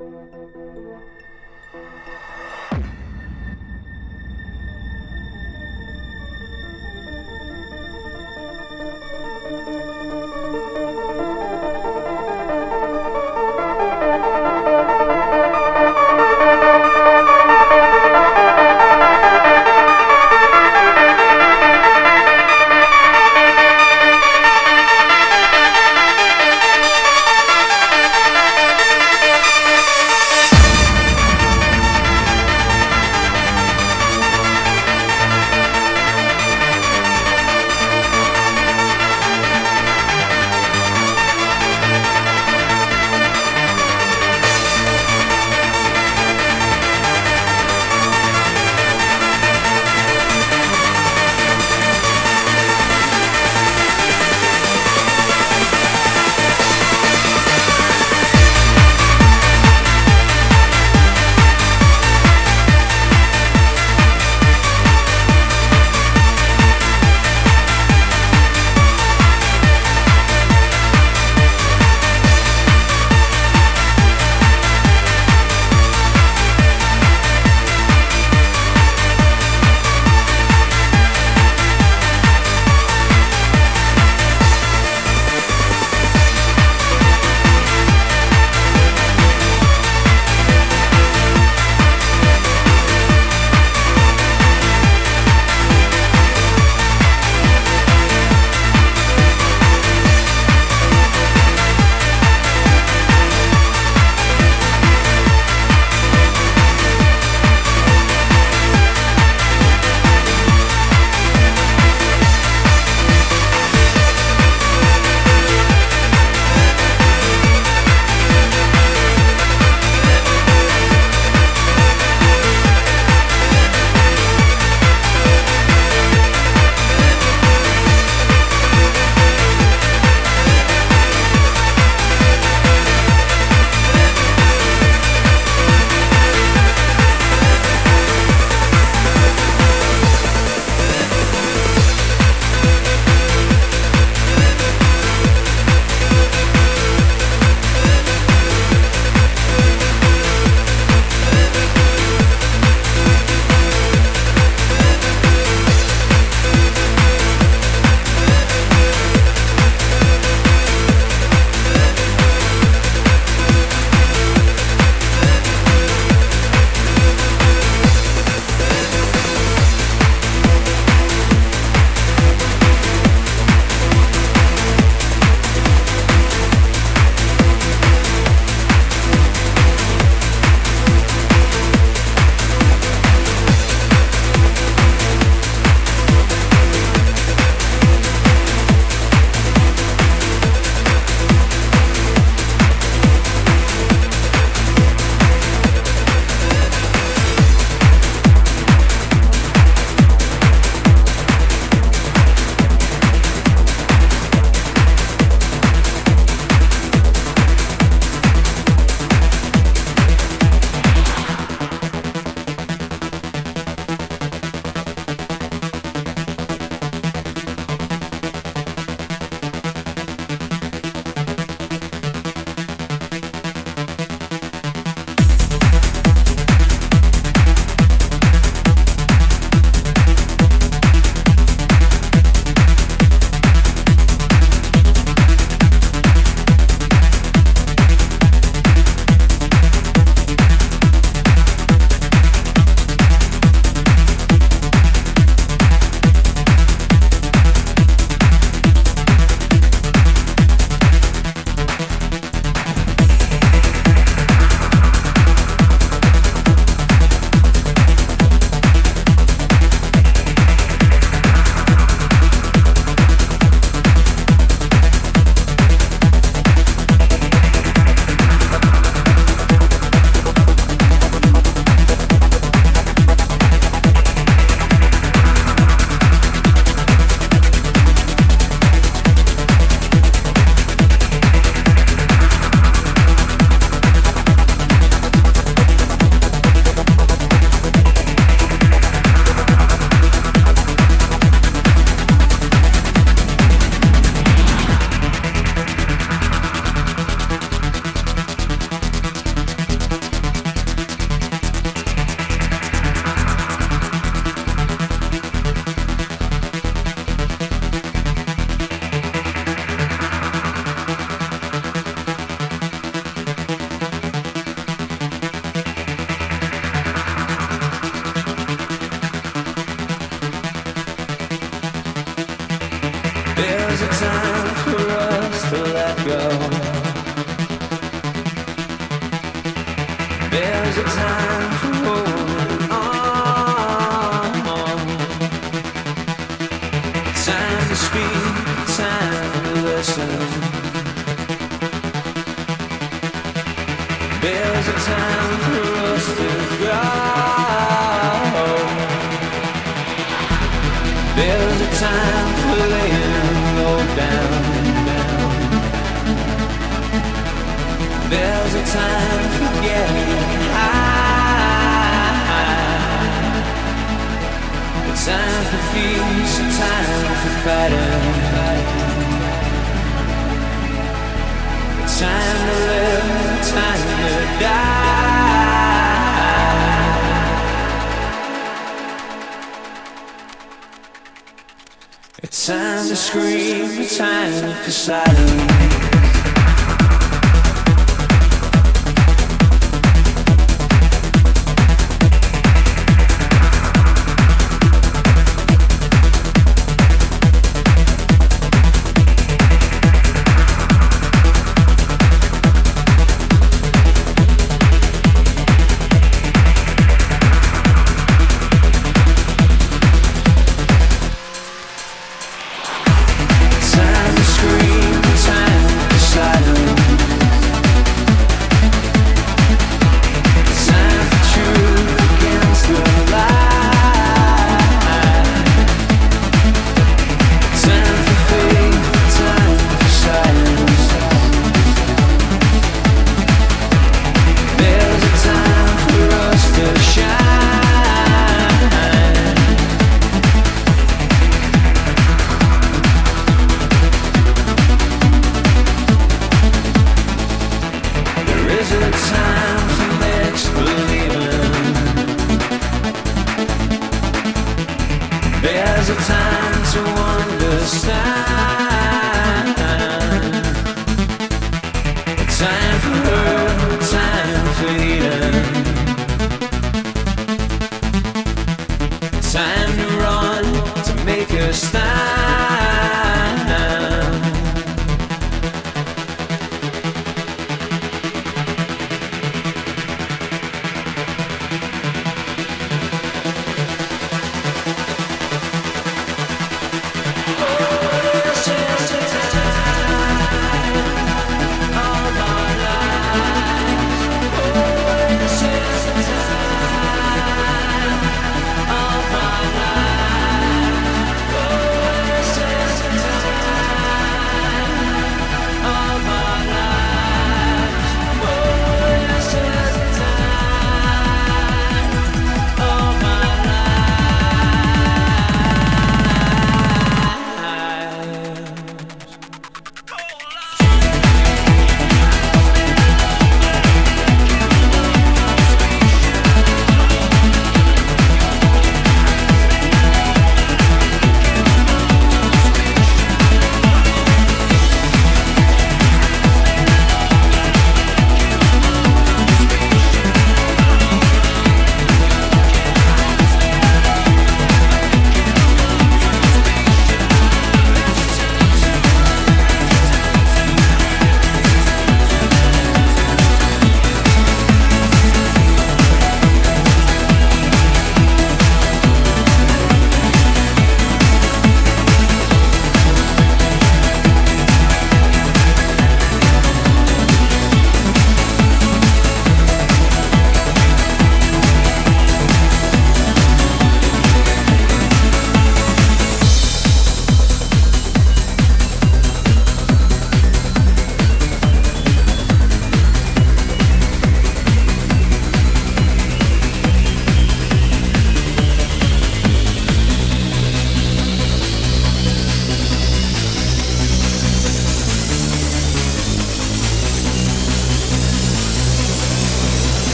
thank you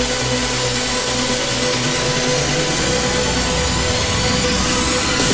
フフフフ。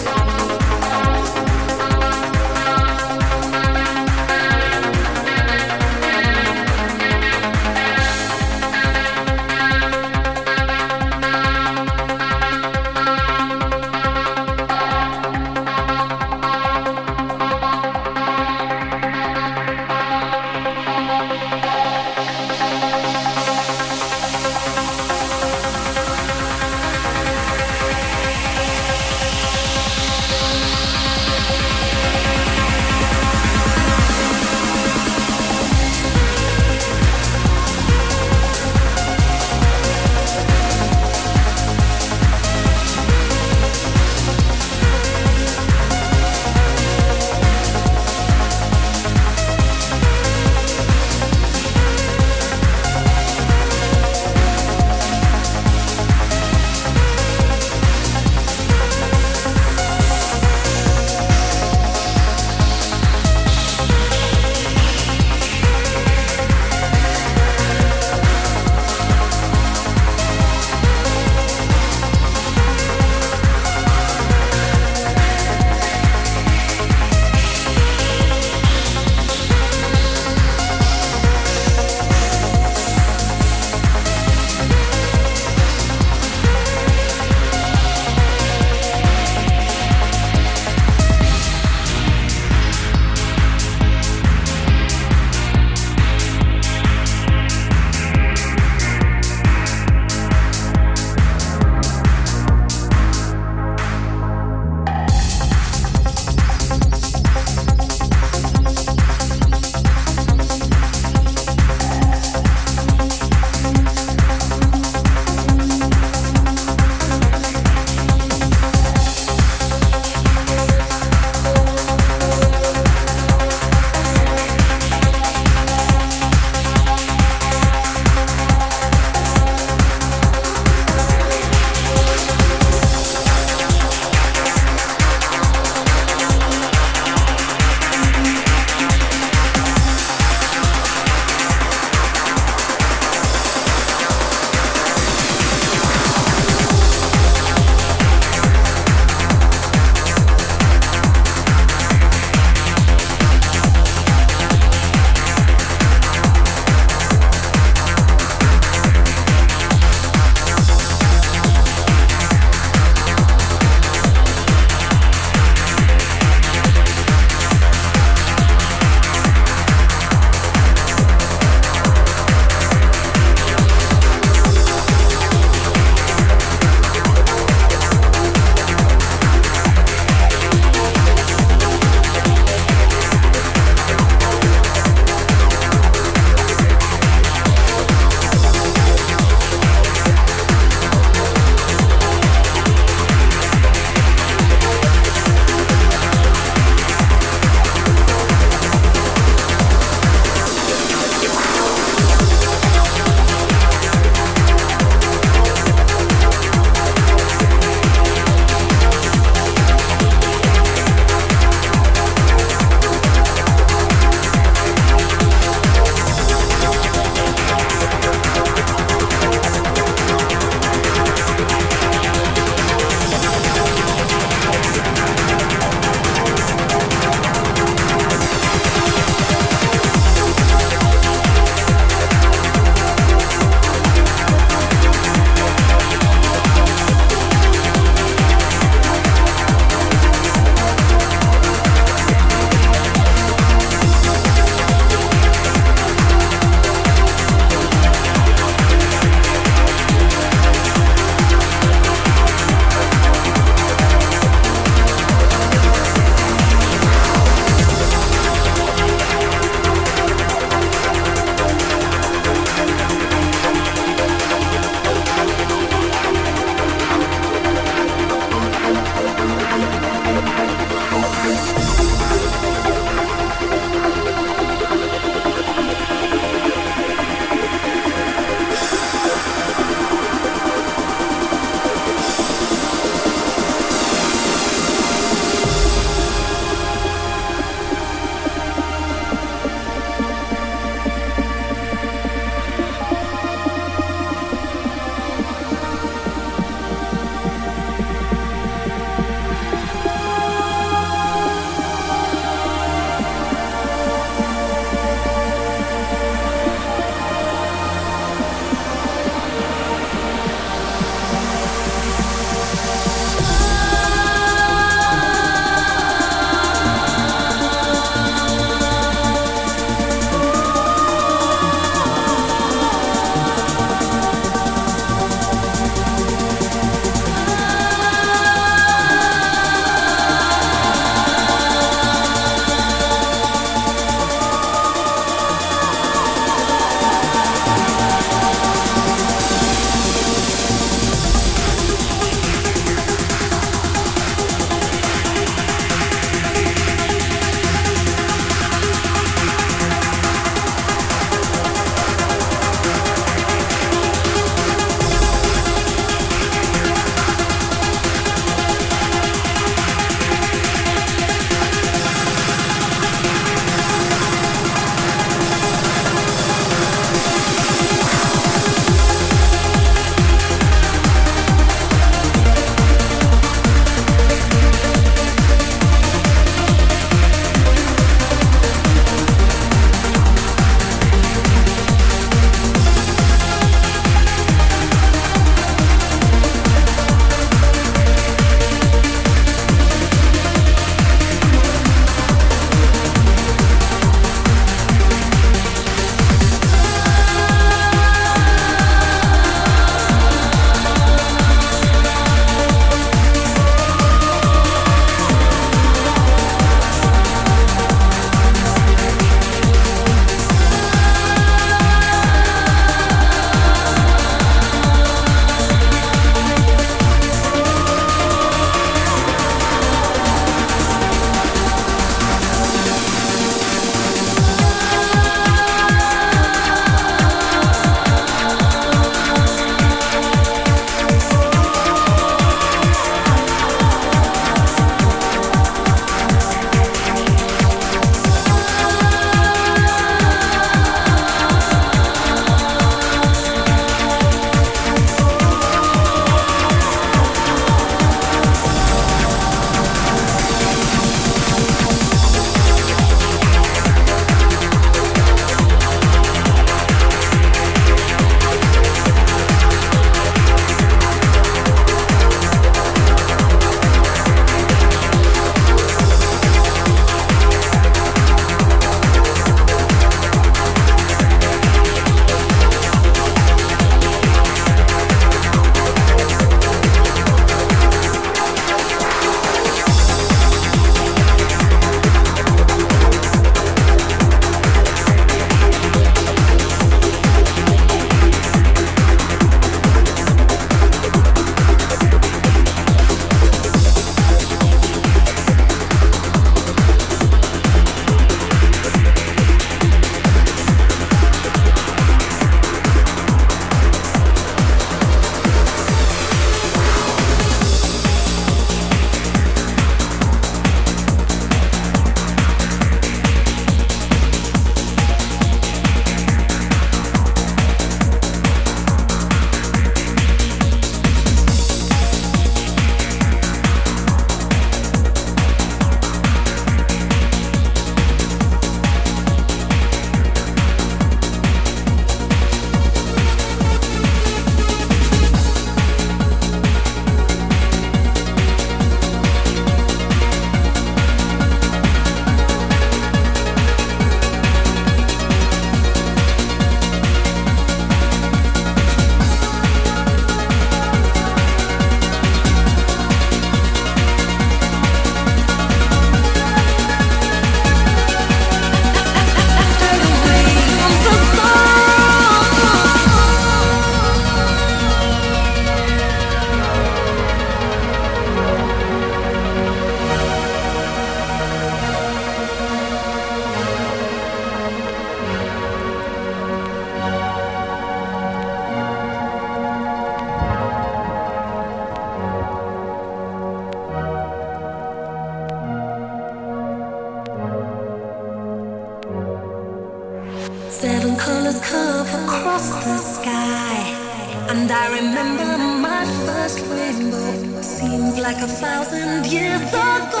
Like a thousand years ago.